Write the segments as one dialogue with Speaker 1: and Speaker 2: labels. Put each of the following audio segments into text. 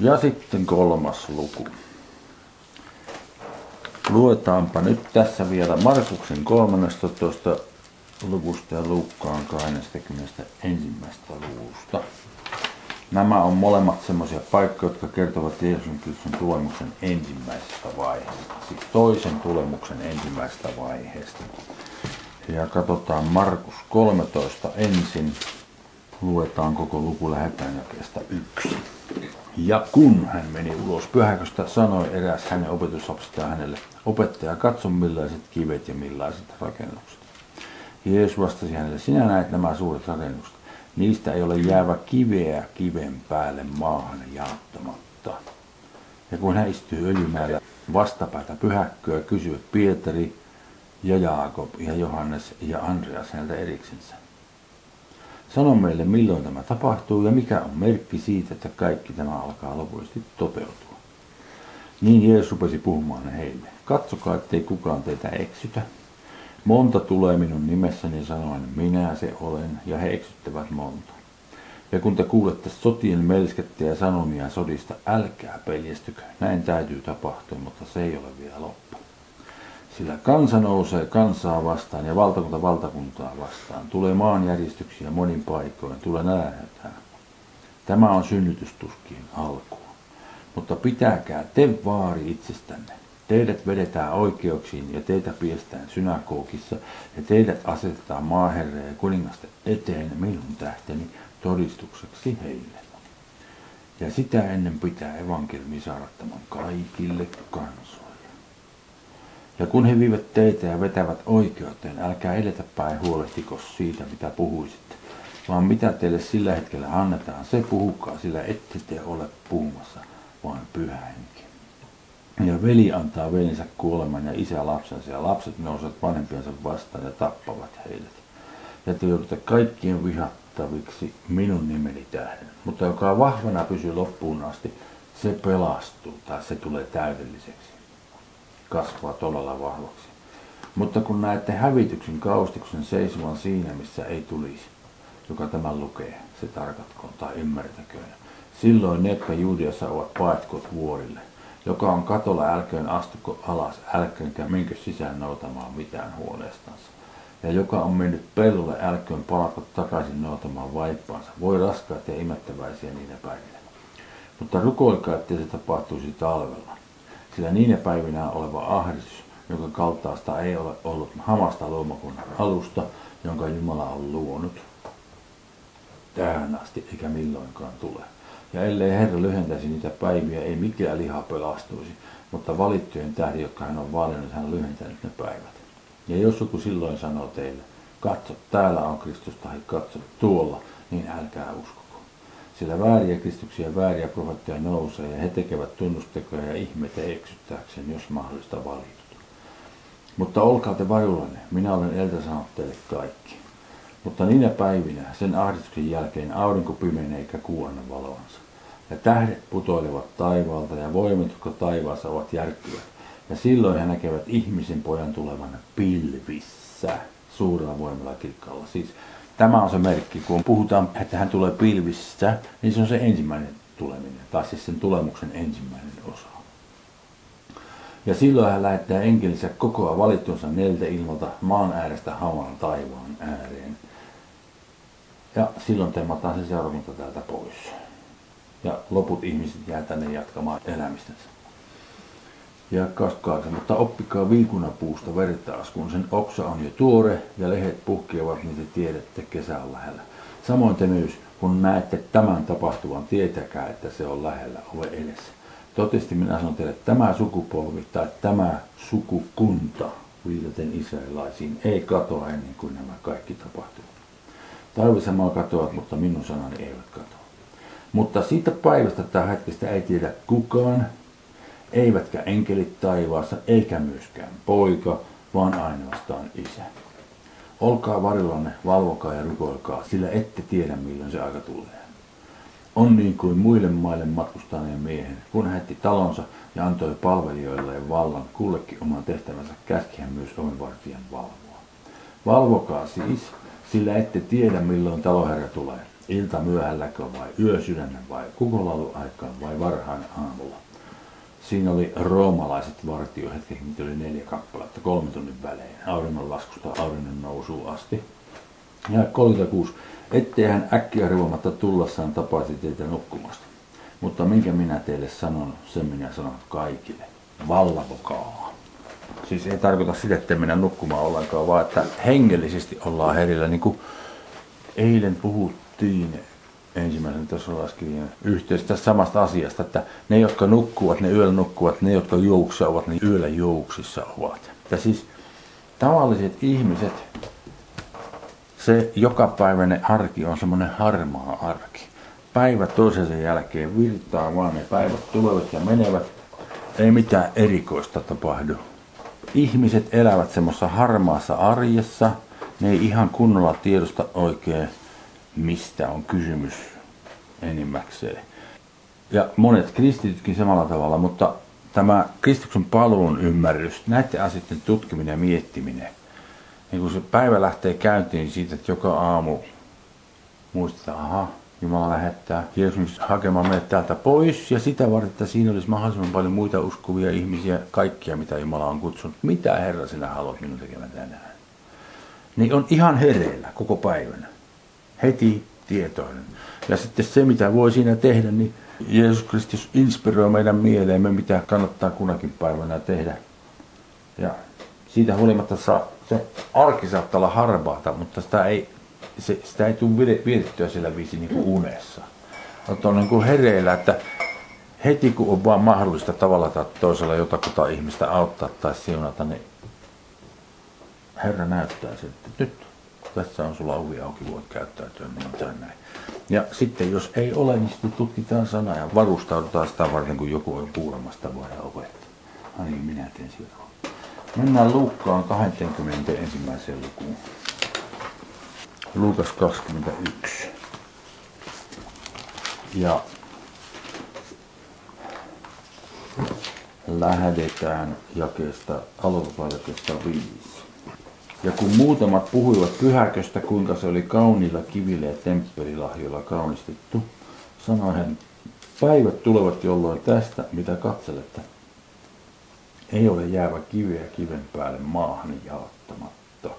Speaker 1: Ja sitten kolmas luku. Luetaanpa nyt tässä vielä Markuksen 13. luvusta ja Luukkaan 21. luvusta. Nämä on molemmat semmoisia paikkoja, jotka kertovat Jeesuksen Kristuksen tulemuksen ensimmäisestä vaiheesta. Siis toisen tulemuksen ensimmäisestä vaiheesta. Ja katsotaan Markus 13 ensin. Luetaan koko luku, lähetään jakeesta yksi. Ja kun hän meni ulos pyhäköstä, sanoi eräs hänen opetuslapsista hänelle, opettaja, katso millaiset kivet ja millaiset rakennukset. Jeesus vastasi hänelle, sinä näet nämä suuret rakennukset. Niistä ei ole jäävä kiveä kiven päälle maahan jaottamatta. Ja kun hän istui öljymäellä vastapäätä pyhäkköä, kysyi Pietari ja Jaakob ja Johannes ja Andreas häneltä eriksensä. Sano meille, milloin tämä tapahtuu ja mikä on merkki siitä, että kaikki tämä alkaa lopullisesti toteutua. Niin Jeesus rupesi puhumaan heille. Katsokaa, ettei kukaan teitä eksytä. Monta tulee minun nimessäni sanoen, minä se olen, ja he eksyttävät monta. Ja kun te kuulette sotien melskettä ja sanomia sodista, älkää peljestykö. Näin täytyy tapahtua, mutta se ei ole vielä loppu. Sillä kansa nousee kansaa vastaan ja valtakunta valtakuntaa vastaan. Tulee maanjäristyksiä monin paikoin, tulee nälänhätää. Tämä on synnytystuskien alku. Mutta pitäkää te vaari itsestänne. Teidät vedetään oikeuksiin ja teitä piestään synagogissa ja teidät asetetaan maaherre ja kuningasten eteen minun tähteni todistukseksi heille. Ja sitä ennen pitää evankeliumi saarattamaan kaikille kansoille. Ja kun he viivät teitä ja vetävät oikeuteen, älkää edetä päin huolehtiko siitä, mitä puhuisitte, vaan mitä teille sillä hetkellä annetaan, se puhukaa, sillä ette te ole puhumassa, vaan pyhä henki. Ja veli antaa veljensä kuoleman ja isä lapsensa, ja lapset nousevat vanhempiansa vastaan ja tappavat heidät. Ja te joudutte kaikkien vihattaviksi minun nimeni tähden. Mutta joka vahvana pysyy loppuun asti, se pelastuu tai se tulee täydelliseksi kasvaa todella vahvaksi. Mutta kun näette hävityksen kaustiksen seisovan siinä, missä ei tulisi, joka tämän lukee, se tarkatkoon tai ymmärtäköön. Silloin ne, jotka Juudiassa ovat, paetkot vuorille. Joka on katolla, älköön astuko alas, älköönkä minkö sisään noutamaan mitään huoneestansa. Ja joka on mennyt pellolle, älköön palatko takaisin noutamaan vaippaansa. Voi raskaat ja imettäväisiä niinä päivinä. Mutta rukoilkaa, ettei se tapahtuisi talvella sillä niinä päivinä oleva ahdistus, jonka kaltaista ei ole ollut hamasta luomakunnan alusta, jonka Jumala on luonut tähän asti eikä milloinkaan tule. Ja ellei Herra lyhentäisi niitä päiviä, ei mikään liha pelastuisi, mutta valittujen tähden, jotka hän on valinnut, hän on lyhentänyt ne päivät. Ja jos joku silloin sanoo teille, katso, täällä on Kristus tai katso tuolla, niin älkää usko sillä vääriä kristuksia ja vääriä profetteja nousee ja he tekevät tunnustekoja ja ihmeitä eksyttääkseen, jos mahdollista valitut. Mutta olkaa te varullanne, minä olen eltä sanonut teille kaikki. Mutta niinä päivinä, sen ahdistuksen jälkeen, aurinko pimenee eikä kuu anna valoansa. Ja tähdet putoilevat taivaalta ja voimat, jotka taivaassa ovat järkkyvät. Ja silloin he näkevät ihmisen pojan tulevan pilvissä suurella voimalla kirkkaalla. Siis Tämä on se merkki, kun puhutaan, että hän tulee pilvissä, niin se on se ensimmäinen tuleminen, tai siis sen tulemuksen ensimmäinen osa. Ja silloin hän lähettää enkelinsä kokoa valittunsa neljältä ilmalta maan äärestä hamaan taivaan ääreen. Ja silloin temmataan se seurakunta täältä pois. Ja loput ihmiset jää tänne jatkamaan elämistänsä ja kaskaansa, mutta oppikaa viikunapuusta vertaas, kun sen oksa on jo tuore ja lehet puhkeavat, niin te tiedätte kesä on lähellä. Samoin te myös, kun näette tämän tapahtuvan, tietäkää, että se on lähellä ove edessä. Totesti minä sanon teille, että tämä sukupolvi tai tämä sukukunta, viitaten israelaisiin, ei katoa ennen kuin nämä kaikki tapahtuvat. Taivassa maa katoavat, mutta minun sanani eivät katoa. Mutta siitä päivästä tai hetkestä ei tiedä kukaan, eivätkä enkelit taivaassa, eikä myöskään poika, vaan ainoastaan isä. Olkaa varillanne, valvokaa ja rukoilkaa, sillä ette tiedä milloin se aika tulee. On niin kuin muille maille matkustaneen miehen, kun hän heti talonsa ja antoi palvelijoille vallan kullekin oman tehtävänsä, käski hän myös ovenvartijan valvoa. Valvokaa siis, sillä ette tiedä milloin taloherra tulee. ilta myöhälläkö vai yösydännen vai kukolauluaikaan vai varhain aamulla. Siinä oli roomalaiset vartiohetket, mitä oli neljä kappaletta, kolme tunnin välein, auringonlaskusta auringon nousuun asti. Ja 36. Ettei hän äkkiä rivomatta tullassaan tapaisi teitä nukkumasta. Mutta minkä minä teille sanon, sen minä sanon kaikille. Vallavokaa. Siis ei tarkoita sitä, että mennä nukkumaan ollenkaan, vaan että hengellisesti ollaan herillä. Niin kuin eilen puhuttiin ensimmäisen tasolaiskirjan yhteydessä tästä samasta asiasta, että ne, jotka nukkuvat, ne yöllä nukkuvat, ne, jotka juoksevat, ne yöllä juoksissa ovat. Että siis tavalliset ihmiset, se jokapäiväinen arki on semmoinen harmaa arki. Päivä toisensa jälkeen virtaa vaan ne päivät tulevat ja menevät. Ei mitään erikoista tapahdu. Ihmiset elävät semmoisessa harmaassa arjessa. Ne ei ihan kunnolla tiedosta oikein, mistä on kysymys enimmäkseen. Ja monet kristitytkin samalla tavalla, mutta tämä Kristuksen paluun ymmärrys, näiden asioiden tutkiminen ja miettiminen, niin kun se päivä lähtee käyntiin siitä, että joka aamu muistetaan, aha, Jumala lähettää Jeesus hakemaan meidät täältä pois ja sitä varten, että siinä olisi mahdollisimman paljon muita uskovia ihmisiä, kaikkia mitä Jumala on kutsunut. Mitä Herra sinä haluat minun tekemään tänään? Niin on ihan hereillä koko päivänä. Heti tietoinen. Ja sitten se, mitä voi siinä tehdä, niin Jeesus Kristus inspiroi meidän mieleemme, mitä kannattaa kunakin päivänä tehdä. Ja siitä huolimatta saa, se arki saattaa olla harvaata, mutta sitä ei, se, sitä ei tule vietettyä sillä viisi niin kuin unessa. Mutta on niin kuin hereillä, että heti kun on vaan mahdollista tavalla tai toisella jotakuta ihmistä auttaa tai siunata, niin Herra näyttää sen, että nyt tässä on sulla ovi auki, voit käyttäytyä niin tai näin. Ja sitten jos ei ole, niin sitten tutkitaan sanaa ja varustaudutaan sitä varten, kun joku on kuulemasta voidaan opettaa. Niin, minä teen siellä. Mennään Luukkaan 21. lukuun. Luukas 21. Ja lähdetään jakeesta, aloitetaan jakeesta 5. Ja kun muutamat puhuivat pyhäköstä, kuinka se oli kauniilla kivillä ja temppelilahjoilla kaunistettu, sanoi hän, päivät tulevat jolloin tästä, mitä katselette, ei ole jäävä kiveä kiven päälle maahan jaottamatta.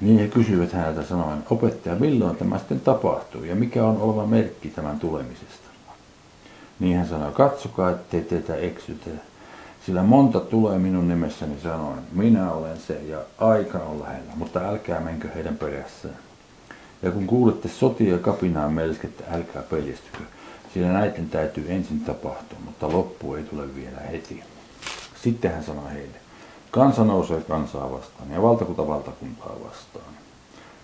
Speaker 1: Niin he kysyivät häneltä sanoen, opettaja, milloin tämä sitten tapahtuu ja mikä on oleva merkki tämän tulemisesta? Niin hän sanoi, katsokaa, ettei teitä eksytä sillä monta tulee minun nimessäni sanoen, minä olen se ja aika on lähellä, mutta älkää menkö heidän perässään. Ja kun kuulette sotia ja kapinaa melskettä, älkää peljestykö, sillä näiden täytyy ensin tapahtua, mutta loppu ei tule vielä heti. Sitten hän sanoi heille, kansa nousee kansaa vastaan ja valtakunta valtakuntaa vastaan.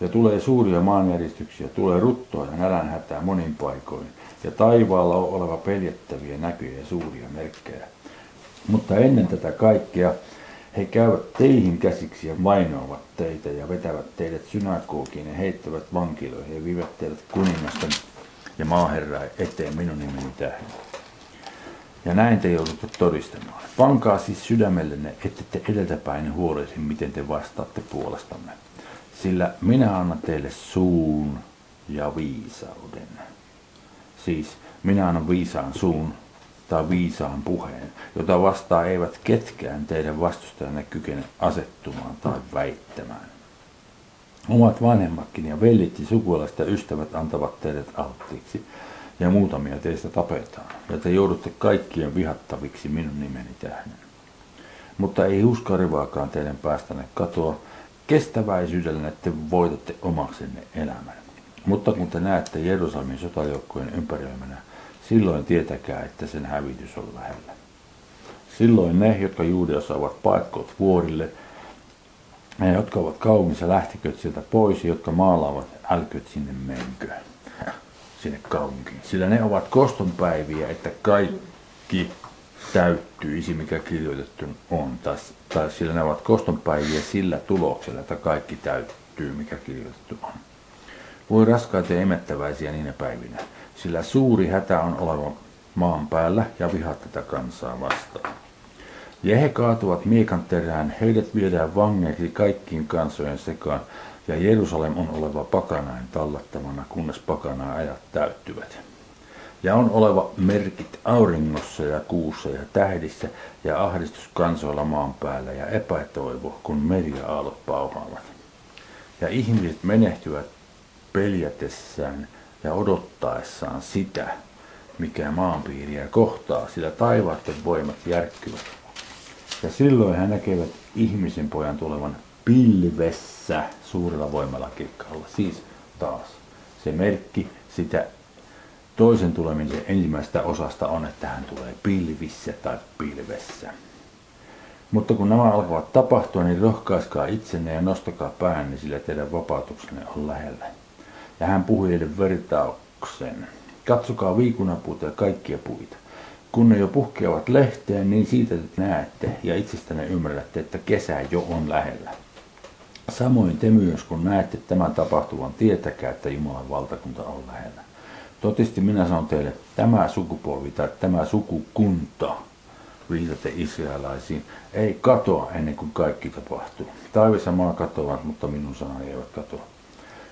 Speaker 1: Ja tulee suuria maanjäristyksiä, tulee ruttoa ja nälänhätää monin paikoin, ja taivaalla on oleva peljettäviä näkyjä ja suuria merkkejä mutta ennen tätä kaikkea he käyvät teihin käsiksi ja vainoavat teitä ja vetävät teidät synagogiin ja heittävät vankiloihin ja viivät teidät kuningasten ja maaherraa eteen minun nimeni tähden. Ja näin te joudutte todistamaan. Pankaa siis sydämellenne, ette te edeltäpäin huolisi, miten te vastaatte puolestamme. Sillä minä annan teille suun ja viisauden. Siis minä annan viisaan suun tai viisaan puheen, jota vastaan eivät ketkään teidän vastustajanne kykene asettumaan tai väittämään. Omat vanhemmatkin ja vellit sukulaiset ja ystävät antavat teidät alttiiksi, ja muutamia teistä tapetaan, ja te joudutte kaikkien vihattaviksi minun nimeni tähden. Mutta ei uskarivaakaan teidän päästänne katoa, kestäväisyydellä te voitatte omaksenne elämän. Mutta kun te näette Jerusalemin sotajoukkojen ympärilmänä, silloin tietäkää, että sen hävitys on lähellä. Silloin ne, jotka Juudeassa ovat paikkoot vuorille, ne, jotka ovat kaupungissa, lähtiköt sieltä pois, jotka maalaavat, älköt sinne menkö, sinne kaupunkiin. Sillä ne ovat kostonpäiviä, että kaikki täyttyisi, mikä kirjoitettu on. Tai, tai sillä ne ovat kostonpäiviä sillä tuloksella, että kaikki täyttyy, mikä kirjoitettu on. Voi raskaita ja emettäväisiä niinä päivinä sillä suuri hätä on oleva maan päällä ja vihat tätä kansaa vastaan. Ja he kaatuvat miekan terään, heidät viedään vangeiksi kaikkiin kansojen sekaan, ja Jerusalem on oleva pakanain tallattamana, kunnes pakana ajat täyttyvät. Ja on oleva merkit auringossa ja kuussa ja tähdissä ja ahdistus kansoilla maan päällä ja epätoivo, kun meriaallot pauhaavat. Ja ihmiset menehtyvät peljätessään ja odottaessaan sitä, mikä maanpiiriä kohtaa, sillä taivaiden voimat järkkyvät. Ja silloin hän näkevät ihmisen pojan tulevan pilvessä suurella voimalla kirkkaalla. Siis taas se merkki sitä toisen tulemisen ensimmäisestä osasta on, että hän tulee pilvissä tai pilvessä. Mutta kun nämä alkavat tapahtua, niin rohkaiskaa itsenne ja nostakaa päänne, sillä teidän vapautuksenne on lähellä. Ja hän puhui heille vertauksen. Katsokaa viikunapuuta ja kaikkia puita. Kun ne jo puhkeavat lehteen, niin siitä te näette ja itsestänne ymmärrätte, että kesä jo on lähellä. Samoin te myös, kun näette tämän tapahtuvan, tietäkää, että Jumalan valtakunta on lähellä. Totisesti minä sanon teille, tämä sukupolvi tai tämä sukukunta, viitatte israelaisiin, ei katoa ennen kuin kaikki tapahtuu. Taivissa maa katoavat, mutta minun sanani eivät katoa.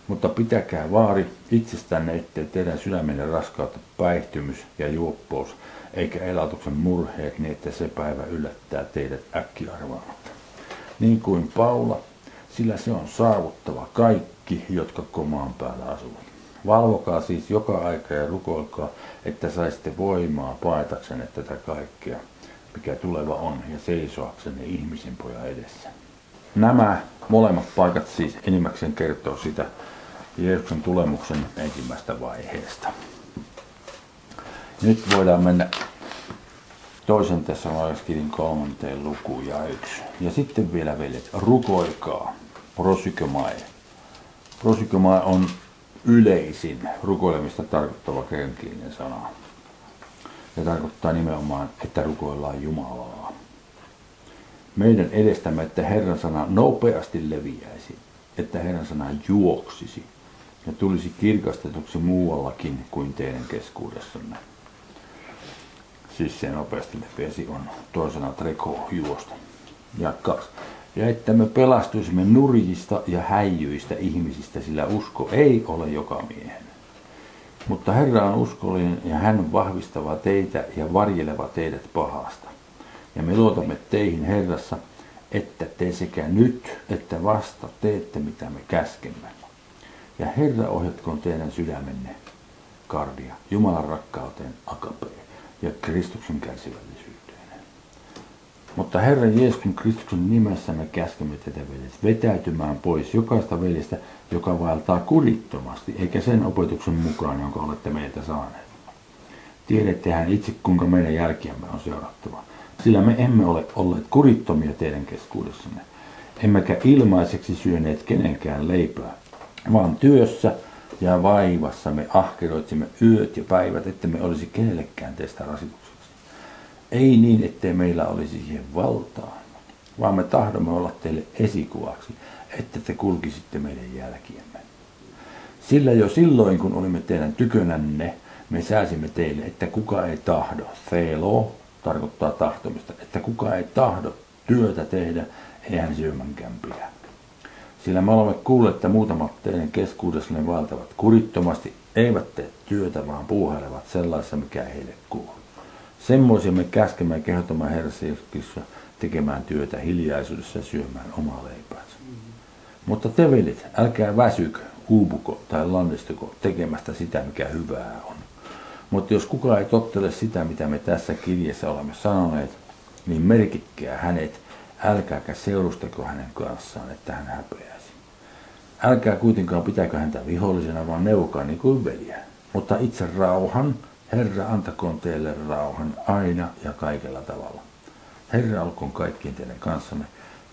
Speaker 1: Mutta pitäkää vaari itsestänne, ettei teidän sydämenne raskautta päihtymys ja juoppous, eikä elatuksen murheet, niin että se päivä yllättää teidät äkkiarvaamatta. Niin kuin Paula, sillä se on saavuttava kaikki, jotka komaan päällä asuvat. Valvokaa siis joka aika ja rukoilkaa, että saisitte voimaa paetaksenne tätä kaikkea, mikä tuleva on, ja seisoaksenne ihmisen pojan edessä. Nämä molemmat paikat siis enimmäkseen kertoo sitä Jeesuksen tulemuksen ensimmäistä vaiheesta. Nyt voidaan mennä toisen tässä kirjan kolmanteen lukuun ja yksi. Ja sitten vielä veljet, rukoilkaa, prosykomae. Prosykomae on yleisin rukoilemista tarkoittava kreikenkielinen sana. Ja tarkoittaa nimenomaan, että rukoillaan Jumalaa. Meidän edestämme, että Herran sana nopeasti leviäisi, että Herran sana juoksisi ja tulisi kirkastetuksi muuallakin kuin teidän keskuudessanne. Siis se nopeasti leviäisi on toisena treko juosta. Ja kaksi ja että me pelastuisimme nurjista ja häijyistä ihmisistä, sillä usko ei ole joka miehen. Mutta Herra on uskollinen ja hän vahvistava teitä ja varjeleva teidät pahasta. Ja me luotamme teihin Herrassa, että te sekä nyt että vasta teette mitä me käskemme. Ja Herra ohjatkoon teidän sydämenne kardia, Jumalan rakkauteen akapeen ja Kristuksen kärsivällisyyteen. Mutta Herran Jeesuksen Kristuksen nimessä me käskemme tätä veljet vetäytymään pois jokaista veljestä, joka vaeltaa kurittomasti, eikä sen opetuksen mukaan, jonka olette meiltä saaneet. Tiedettehän itse, kuinka meidän jälkiämme on seurattava. Sillä me emme ole olleet kurittomia teidän keskuudessanne, emmekä ilmaiseksi syöneet kenenkään leipää, vaan työssä ja vaivassa me ahkeroitsimme yöt ja päivät, että me olisi kenellekään teistä rasituksia. Ei niin, ettei meillä olisi siihen valtaa, vaan me tahdomme olla teille esikuvaksi, että te kulkisitte meidän jälkiemme. Sillä jo silloin, kun olimme teidän tykönänne, me sääsimme teille, että kuka ei tahdo, thelo tarkoittaa tahtomista, että kuka ei tahdo työtä tehdä, ei hän syömänkään pidä. Sillä me olemme kuulleet, että muutamat teidän keskuudessanne valtavat kurittomasti, eivät tee työtä, vaan puuhailevat sellaisessa, mikä heille kuuluu. Semmoisia me käskemme ja kehotamme Herrassa tekemään työtä hiljaisuudessa ja syömään omaa leipäänsä. Mm-hmm. Mutta te velit, älkää väsykö, uupuko tai lannistuko tekemästä sitä, mikä hyvää on. Mutta jos kukaan ei tottele sitä, mitä me tässä kirjassa olemme sanoneet, niin merkitkää hänet, älkääkä seurustako hänen kanssaan, että hän häpeäisi. Älkää kuitenkaan pitäkö häntä vihollisena, vaan neuvokaa niin kuin veliä. Mutta itse rauhan, Herra, antakoon teille rauhan aina ja kaikella tavalla. Herra, olkoon kaikkien teidän kanssanne.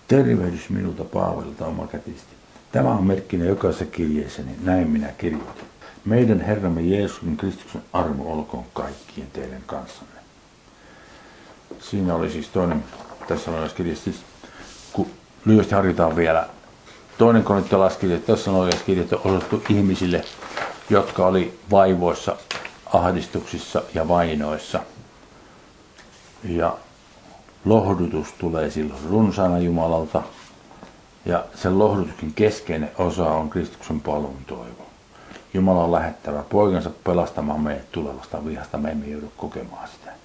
Speaker 1: Tervehdys minulta Paavelilta omakätisesti. Tämä on merkkinä jokaisessa kirjeessäni, näin minä kirjoitan. Meidän Herramme Jeesuksen Kristuksen armo olkoon kaikkien teidän kanssanne. Siinä oli siis toinen tässä on Siis, kun lyhyesti harjoitetaan vielä toinen korintolaiskirja, tässä on osoitettu ihmisille, jotka oli vaivoissa ahdistuksissa ja vainoissa. Ja lohdutus tulee silloin runsaana Jumalalta. Ja sen lohdutuksen keskeinen osa on Kristuksen palvun toivo. Jumala on lähettävä poikansa pelastamaan meidät tulevasta vihasta. Me emme joudu kokemaan sitä.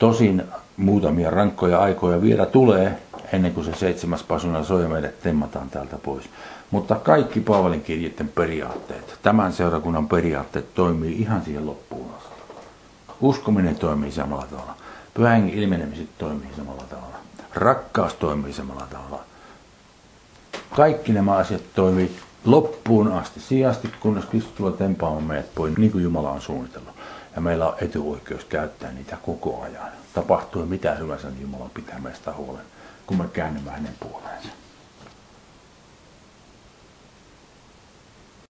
Speaker 1: Tosin muutamia rankkoja aikoja vielä tulee, ennen kuin se seitsemäs pasuna soi meidät temmataan täältä pois. Mutta kaikki Paavalin kirjeiden periaatteet, tämän seurakunnan periaatteet toimii ihan siihen loppuun asti. Uskominen toimii samalla tavalla. Pyhän ilmenemiset toimii samalla tavalla. Rakkaus toimii samalla tavalla. Kaikki nämä asiat toimii loppuun asti, sijasti kunnes Kristus tulee tempaamaan meidät pois, niin kuin Jumala on suunnitellut. Ja meillä on etuoikeus käyttää niitä koko ajan. Tapahtuu mitä hyvänsä, niin Jumala pitää meistä huolen, kun me käännymme hänen puoleensa.